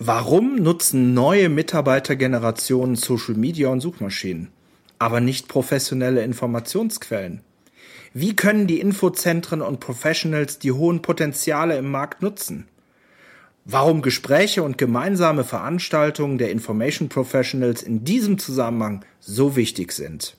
Warum nutzen neue Mitarbeitergenerationen Social Media und Suchmaschinen, aber nicht professionelle Informationsquellen? Wie können die Infozentren und Professionals die hohen Potenziale im Markt nutzen? Warum Gespräche und gemeinsame Veranstaltungen der Information Professionals in diesem Zusammenhang so wichtig sind.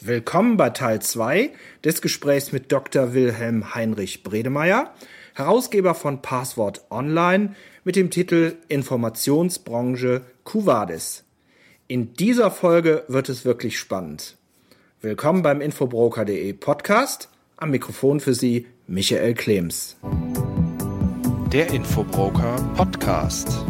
Willkommen bei Teil 2 des Gesprächs mit Dr. Wilhelm Heinrich Bredemeier, Herausgeber von Passwort Online mit dem Titel Informationsbranche Cuvadis. In dieser Folge wird es wirklich spannend. Willkommen beim Infobroker.de Podcast. Am Mikrofon für Sie Michael Klems. Der Infobroker Podcast.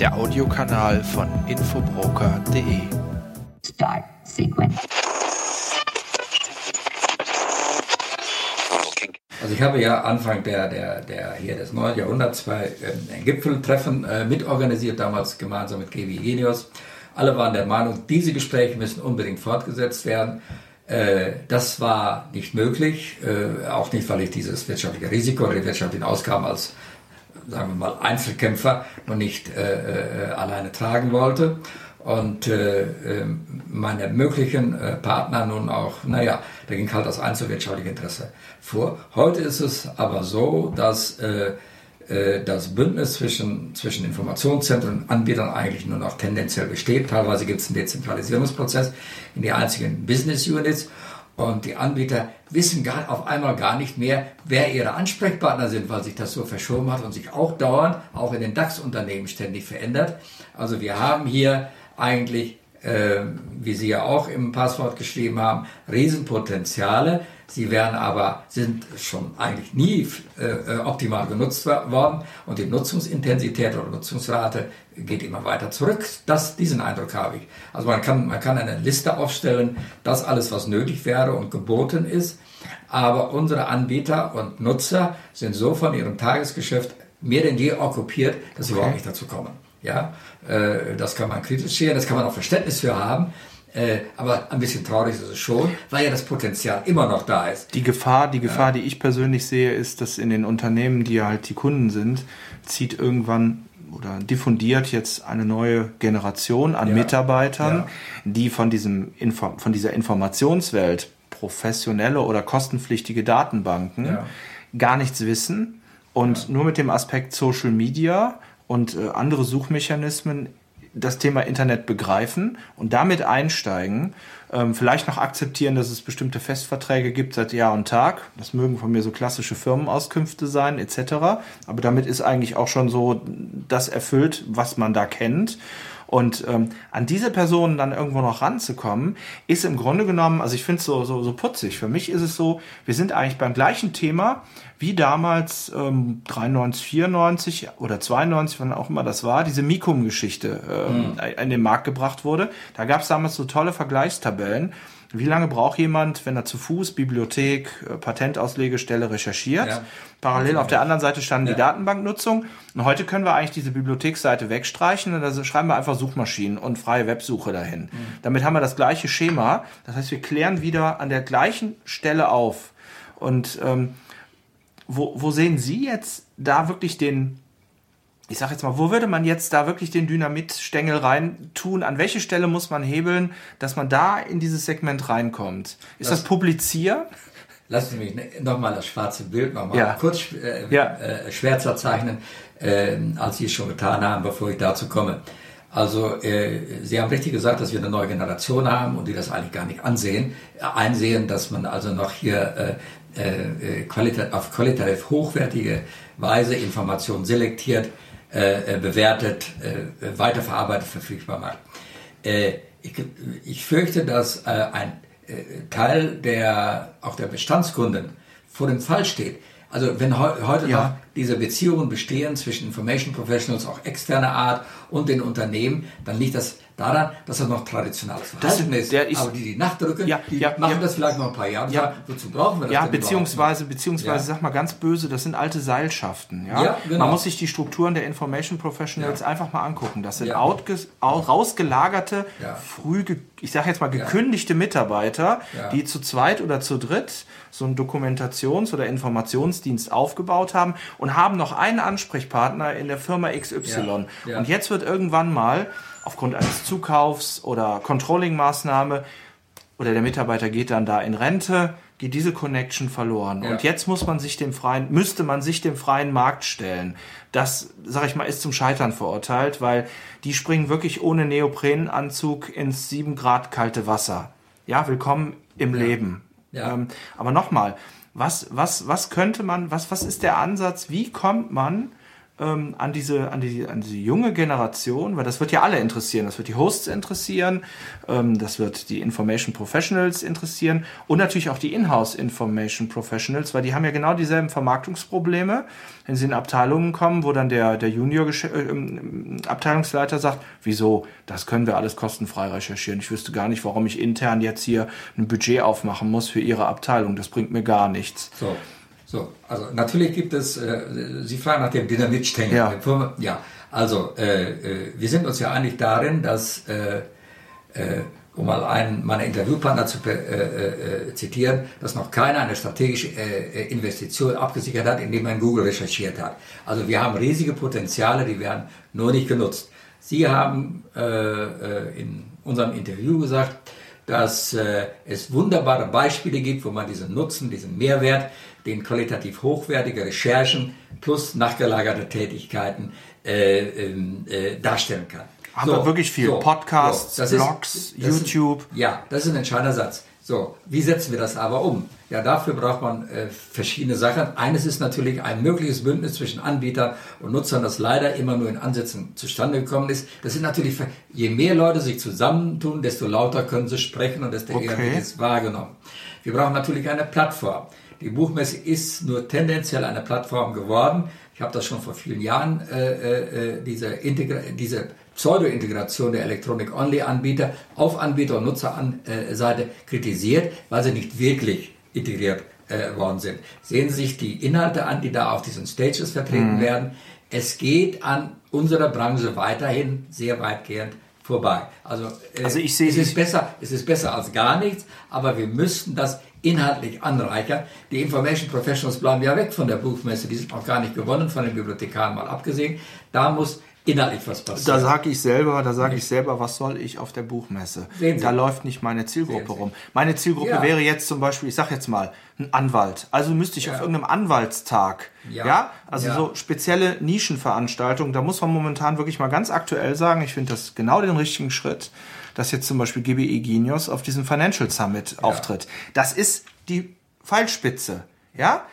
Der Audiokanal von Infobroker.de. Start Sequence. Also ich habe ja Anfang der, der, der hier des neuen Jahrhunderts bei ähm, Gipfeltreffen äh, mitorganisiert, damals gemeinsam mit GW Genius. Alle waren der Meinung, diese Gespräche müssen unbedingt fortgesetzt werden. Äh, das war nicht möglich, äh, auch nicht, weil ich dieses wirtschaftliche Risiko oder die wirtschaftlichen Ausgaben als, sagen wir mal, Einzelkämpfer noch nicht äh, äh, alleine tragen wollte und äh, ähm, meine möglichen äh, Partner nun auch, naja, da ging halt das einzelwirtschaftliche Interesse vor. Heute ist es aber so, dass äh, äh, das Bündnis zwischen, zwischen Informationszentren und Anbietern eigentlich nur noch tendenziell besteht. Teilweise gibt es einen Dezentralisierungsprozess in die einzigen Business Units und die Anbieter wissen gar, auf einmal gar nicht mehr, wer ihre Ansprechpartner sind, weil sich das so verschoben hat und sich auch dauernd, auch in den DAX-Unternehmen ständig verändert. Also wir haben hier eigentlich, äh, wie Sie ja auch im Passwort geschrieben haben, Riesenpotenziale. Sie werden aber, sind schon eigentlich nie äh, optimal genutzt worden und die Nutzungsintensität oder Nutzungsrate geht immer weiter zurück. Das, diesen Eindruck habe ich. Also man kann, man kann eine Liste aufstellen, das alles, was nötig wäre und geboten ist. Aber unsere Anbieter und Nutzer sind so von ihrem Tagesgeschäft mehr denn je okkupiert, dass sie okay. überhaupt nicht dazu kommen. Ja, äh, das kann man kritisch sehen, das kann man auch Verständnis für haben. Äh, aber ein bisschen traurig ist es schon, weil ja das Potenzial immer noch da ist. Die Gefahr, die Gefahr, ja. die ich persönlich sehe, ist, dass in den Unternehmen, die halt die Kunden sind, zieht irgendwann oder diffundiert jetzt eine neue Generation an ja. Mitarbeitern, ja. die von diesem Info von dieser Informationswelt professionelle oder kostenpflichtige Datenbanken gar nichts wissen und nur mit dem Aspekt Social Media und äh, andere Suchmechanismen das Thema Internet begreifen und damit einsteigen, ähm, vielleicht noch akzeptieren, dass es bestimmte Festverträge gibt seit Jahr und Tag. Das mögen von mir so klassische Firmenauskünfte sein, etc. Aber damit ist eigentlich auch schon so das erfüllt, was man da kennt. Und ähm, an diese Personen dann irgendwo noch ranzukommen, ist im Grunde genommen, also ich finde es so, so, so putzig. Für mich ist es so, wir sind eigentlich beim gleichen Thema wie damals ähm, 93, 94 oder 92, wann auch immer das war, diese Mikum-Geschichte ähm, mhm. in den Markt gebracht wurde. Da gab es damals so tolle Vergleichstabellen wie lange braucht jemand, wenn er zu Fuß Bibliothek, äh, Patentauslegestelle recherchiert? Ja. Parallel auf der anderen Seite standen ja. die Datenbanknutzung. Und heute können wir eigentlich diese Bibliotheksseite wegstreichen und da schreiben wir einfach Suchmaschinen und freie Websuche dahin. Mhm. Damit haben wir das gleiche Schema. Das heißt, wir klären wieder an der gleichen Stelle auf. Und ähm, wo, wo sehen Sie jetzt da wirklich den, ich sag jetzt mal, wo würde man jetzt da wirklich den Dynamitstängel rein tun? An welche Stelle muss man hebeln, dass man da in dieses Segment reinkommt? Ist das, das Publizieren? Lassen Sie mich nochmal das schwarze Bild nochmal ja. kurz äh, ja. äh, schwärzer zeichnen, äh, als Sie es schon getan haben, bevor ich dazu komme. Also äh, Sie haben richtig gesagt, dass wir eine neue Generation haben und die das eigentlich gar nicht ansehen, äh, einsehen, dass man also noch hier äh, äh, äh qualit auf qualitativ hochwertige Weise Informationen selektiert, äh, äh, bewertet, äh, weiterverarbeitet, verfügbar macht. Äh, ich, ich fürchte, dass äh, ein äh, Teil der, auch der Bestandskunden vor dem Fall steht. Also wenn he heute ja. noch diese Beziehungen bestehen zwischen Information Professionals, auch externer Art und den Unternehmen, dann liegt das daran, dass das noch traditionelles Verhalten ist. ist. Aber die, die nachdrücken, ja, die ja, machen das vielleicht noch ein paar Jahre. Ja. Wozu brauchen wir das Ja, beziehungsweise, beziehungsweise, sag mal ganz böse, das sind alte Seilschaften. Ja? Genau. Man muss sich die Strukturen der Information Professionals einfach mal angucken. Das sind rausgelagerte, früh, ich sage jetzt mal gekündigte Mitarbeiter, die zu zweit oder zu dritt so einen Dokumentations- oder Informationsdienst aufgebaut haben und haben noch einen Ansprechpartner in der Firma XY. Ja, ja. Und jetzt wird irgendwann mal aufgrund eines Zukaufs oder Controlling-Maßnahme oder der Mitarbeiter geht dann da in Rente, geht diese Connection verloren. Ja. Und jetzt muss man sich dem freien, müsste man sich dem freien Markt stellen. Das, sag ich mal, ist zum Scheitern verurteilt, weil die springen wirklich ohne Neoprenanzug ins sieben Grad kalte Wasser. Ja, willkommen im ja. Leben. Ja. Ähm, aber nochmal, was, was, was könnte man, was, was ist der Ansatz? Wie kommt man ähm, an, diese, an, die, an diese junge Generation, weil das wird ja alle interessieren. Das wird die Hosts interessieren, ähm, das wird die Information Professionals interessieren und natürlich auch die Inhouse Information Professionals, weil die haben ja genau dieselben Vermarktungsprobleme, wenn sie in Abteilungen kommen, wo dann der, der Junior äh, ähm, Abteilungsleiter sagt, wieso, das können wir alles kostenfrei recherchieren. Ich wüsste gar nicht, warum ich intern jetzt hier ein Budget aufmachen muss für Ihre Abteilung. Das bringt mir gar nichts. So. So, also natürlich gibt es, äh, Sie fragen nach dem Dynamitstängel. Ja. ja, also äh, äh, wir sind uns ja einig darin, dass, äh, äh, um mal einen meiner Interviewpartner zu äh, äh, zitieren, dass noch keiner eine strategische äh, Investition abgesichert hat, indem man Google recherchiert hat. Also wir haben riesige Potenziale, die werden nur nicht genutzt. Sie haben äh, äh, in unserem Interview gesagt, dass äh, es wunderbare Beispiele gibt, wo man diesen Nutzen, diesen Mehrwert den qualitativ hochwertige Recherchen plus nachgelagerte Tätigkeiten äh, ähm, äh, darstellen kann. Aber so, wirklich viel. So, Podcasts, so, Blogs, ist, YouTube. Ist, ja, das ist ein entscheidender Satz. So, wie setzen wir das aber um? Ja, dafür braucht man äh, verschiedene Sachen. Eines ist natürlich ein mögliches Bündnis zwischen Anbietern und Nutzern, das leider immer nur in Ansätzen zustande gekommen ist. Das sind natürlich, je mehr Leute sich zusammentun, desto lauter können sie sprechen und desto okay. eher wird es wahrgenommen. Wir brauchen natürlich eine Plattform. Die Buchmesse ist nur tendenziell eine Plattform geworden. Ich habe das schon vor vielen Jahren, äh, äh, äh diese, diese Pseudo-Integration der Electronic-Only-Anbieter auf Anbieter- und Nutzerseite kritisiert, weil sie nicht wirklich integriert äh, worden sind. Sehen Sie sich die Inhalte an, die da auf diesen Stages vertreten mhm. werden. Es geht an unserer Branche weiterhin sehr weitgehend vorbei. Also, äh, also ich sehe es ist besser, es ist besser als gar nichts, aber wir müssten das inhaltlich anreichern. Die Information Professionals bleiben ja weg von der Buchmesse, die sind auch gar nicht gewonnen, von den Bibliothekaren mal abgesehen. Da muss inhaltlich was passieren. Da sage ich selber, da sage ich selber, was soll ich auf der Buchmesse? Da läuft nicht meine Zielgruppe rum. Meine Zielgruppe ja. wäre jetzt zum Beispiel, ich sage jetzt mal, ein Anwalt. Also müsste ich ja. auf irgendeinem Anwaltstag, ja, ja? also so spezielle Nischenveranstaltungen, da muss man momentan wirklich mal ganz aktuell sagen, ich finde das genau den richtigen Schritt dass jetzt zum Beispiel GBE Genius auf diesem Financial Summit auftritt. Das ist die Pfeilspitze, ja,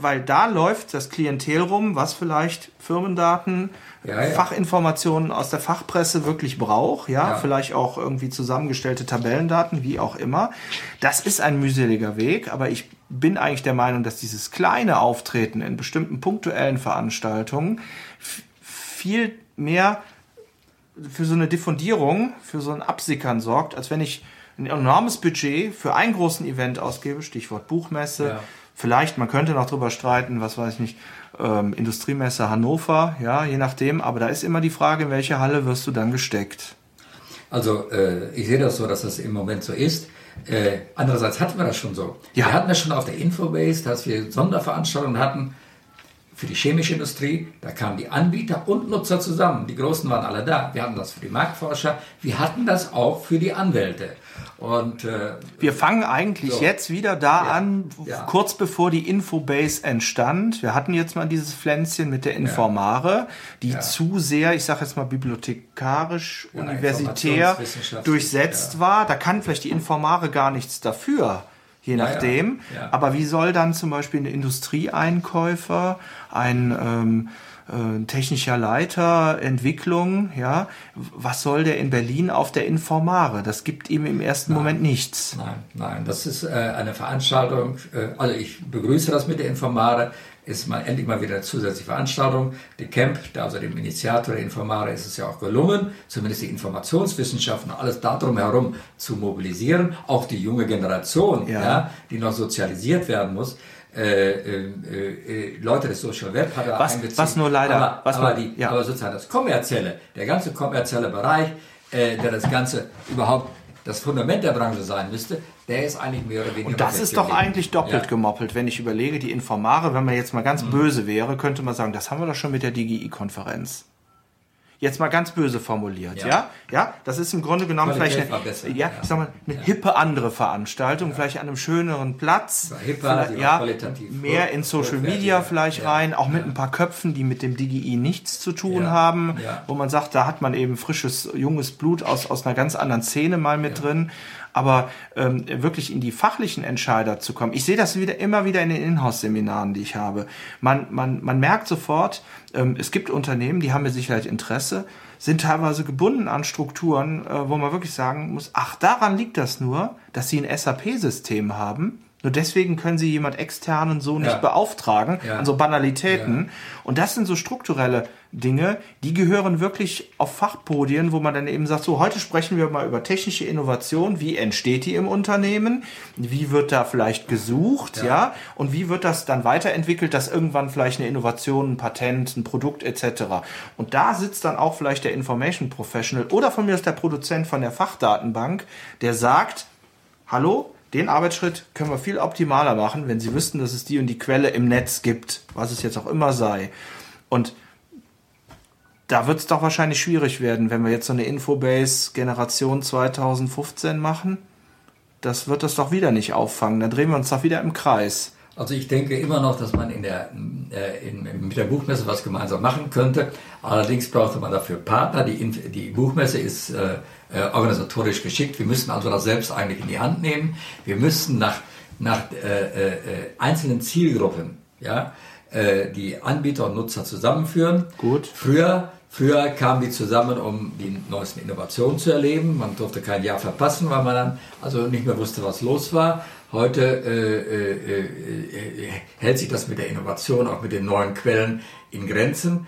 weil da läuft das Klientel rum, was vielleicht Firmendaten, ja, ja. Fachinformationen aus der Fachpresse wirklich braucht, ja? ja, vielleicht auch irgendwie zusammengestellte Tabellendaten, wie auch immer. Das ist ein mühseliger Weg, aber ich bin eigentlich der Meinung, dass dieses kleine Auftreten in bestimmten punktuellen Veranstaltungen viel mehr für so eine Diffundierung, für so ein Absickern sorgt, als wenn ich ein enormes Budget für einen großen Event ausgebe, Stichwort Buchmesse. Ja. Vielleicht, man könnte noch drüber streiten, was weiß ich nicht, ähm, Industriemesse Hannover, ja, je nachdem. Aber da ist immer die Frage, in welche Halle wirst du dann gesteckt? Also äh, ich sehe das so, dass das im Moment so ist. Äh, andererseits hatten wir das schon so. Ja. Wir hatten das schon auf der Infobase, dass wir Sonderveranstaltungen hatten, für die chemische Industrie, da kamen die Anbieter und Nutzer zusammen. Die Großen waren alle da. Wir hatten das für die Marktforscher, wir hatten das auch für die Anwälte. Und äh, wir fangen eigentlich so. jetzt wieder da ja, an, ja. kurz bevor die Infobase entstand. Wir hatten jetzt mal dieses Pflänzchen mit der Informare, die zu sehr, ich sage jetzt mal bibliothekarisch, universitär durchsetzt war. Da kann vielleicht die Informare gar nichts dafür je nachdem. Ja, ja. Aber wie soll dann zum Beispiel ein Industrieeinkäufer, ein ähm, äh, technischer Leiter, Entwicklung, ja, was soll der in Berlin auf der Informare? Das gibt ihm im ersten nein, Moment nichts. Nein, nein, das ist äh, eine Veranstaltung, äh, also ich begrüße das mit der Informare, ist mal endlich mal wieder eine zusätzliche Veranstaltung. Die Camp, also dem Initiator der Informare, ist es ja auch gelungen, zumindest die Informationswissenschaften, alles darum herum zu mobilisieren, auch die junge Generation, ja. ja die noch sozialisiert werden muss. Äh, äh, äh, Leute des Social Web hat er was, einbezogen. Was nur leider. Aber, was aber, nur, die, ja. aber sozusagen das kommerzielle, der ganze kommerzielle Bereich, äh, der das Ganze überhaupt das Fundament der Branche sein müsste, der ist eigentlich mehr oder weniger. Und das ist doch eigentlich doppelt ja. gemoppelt, wenn ich überlege, die Informare, wenn man jetzt mal ganz mhm. böse wäre, könnte man sagen, das haben wir doch schon mit der DGI-Konferenz. Jetzt mal ganz böse formuliert, ja? Ja, ja? das ist im Grunde genommen Qualität vielleicht eine, besser, ja, ich sag mal, eine ja. hippe andere Veranstaltung, ja. vielleicht an einem schöneren Platz. Hipper, ja, mehr in Social Media vielleicht rein, auch mit ein paar Köpfen, die mit dem DGI nichts zu tun haben, wo man sagt, da hat man eben frisches, junges Blut aus, aus einer ganz anderen Szene mal mit drin aber ähm, wirklich in die fachlichen Entscheider zu kommen. Ich sehe das wieder immer wieder in den Inhouse-Seminaren, die ich habe. Man, man, man merkt sofort, ähm, es gibt Unternehmen, die haben mit Sicherheit Interesse, sind teilweise gebunden an Strukturen, äh, wo man wirklich sagen muss, ach, daran liegt das nur, dass sie ein SAP-System haben nur deswegen können sie jemand externen so nicht ja. beauftragen, ja. an so Banalitäten. Ja. Und das sind so strukturelle Dinge, die gehören wirklich auf Fachpodien, wo man dann eben sagt, so heute sprechen wir mal über technische Innovation, wie entsteht die im Unternehmen, wie wird da vielleicht gesucht, ja, ja? und wie wird das dann weiterentwickelt, dass irgendwann vielleicht eine Innovation, ein Patent, ein Produkt etc. Und da sitzt dann auch vielleicht der Information Professional oder von mir ist der Produzent von der Fachdatenbank, der sagt, hallo, den Arbeitsschritt können wir viel optimaler machen, wenn Sie wüssten, dass es die und die Quelle im Netz gibt, was es jetzt auch immer sei. Und da wird es doch wahrscheinlich schwierig werden, wenn wir jetzt so eine Infobase Generation 2015 machen. Das wird das doch wieder nicht auffangen. Dann drehen wir uns doch wieder im Kreis. Also ich denke immer noch, dass man in der, äh, in, mit der Buchmesse was gemeinsam machen könnte. Allerdings brauchte man dafür Partner. Die, die Buchmesse ist äh, äh, organisatorisch geschickt. Wir müssen also das selbst eigentlich in die Hand nehmen. Wir müssen nach, nach äh, äh, einzelnen Zielgruppen ja, äh, die Anbieter und Nutzer zusammenführen. Gut. Früher Früher kamen die zusammen, um die neuesten Innovationen zu erleben. Man durfte kein Jahr verpassen, weil man dann also nicht mehr wusste, was los war. Heute äh, äh, äh, hält sich das mit der Innovation, auch mit den neuen Quellen in Grenzen.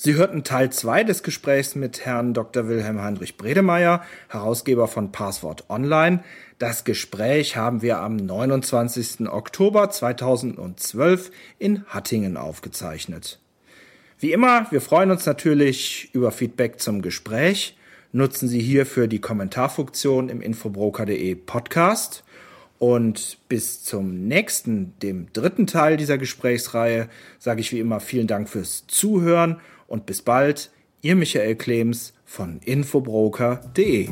Sie hörten Teil 2 des Gesprächs mit Herrn Dr. Wilhelm Heinrich Bredemeier, Herausgeber von Passwort Online. Das Gespräch haben wir am 29. Oktober 2012 in Hattingen aufgezeichnet. Wie immer, wir freuen uns natürlich über Feedback zum Gespräch nutzen Sie hierfür die Kommentarfunktion im infobroker.de Podcast. Und bis zum nächsten, dem dritten Teil dieser Gesprächsreihe, sage ich wie immer vielen Dank fürs Zuhören und bis bald. Ihr Michael Klems von infobroker.de.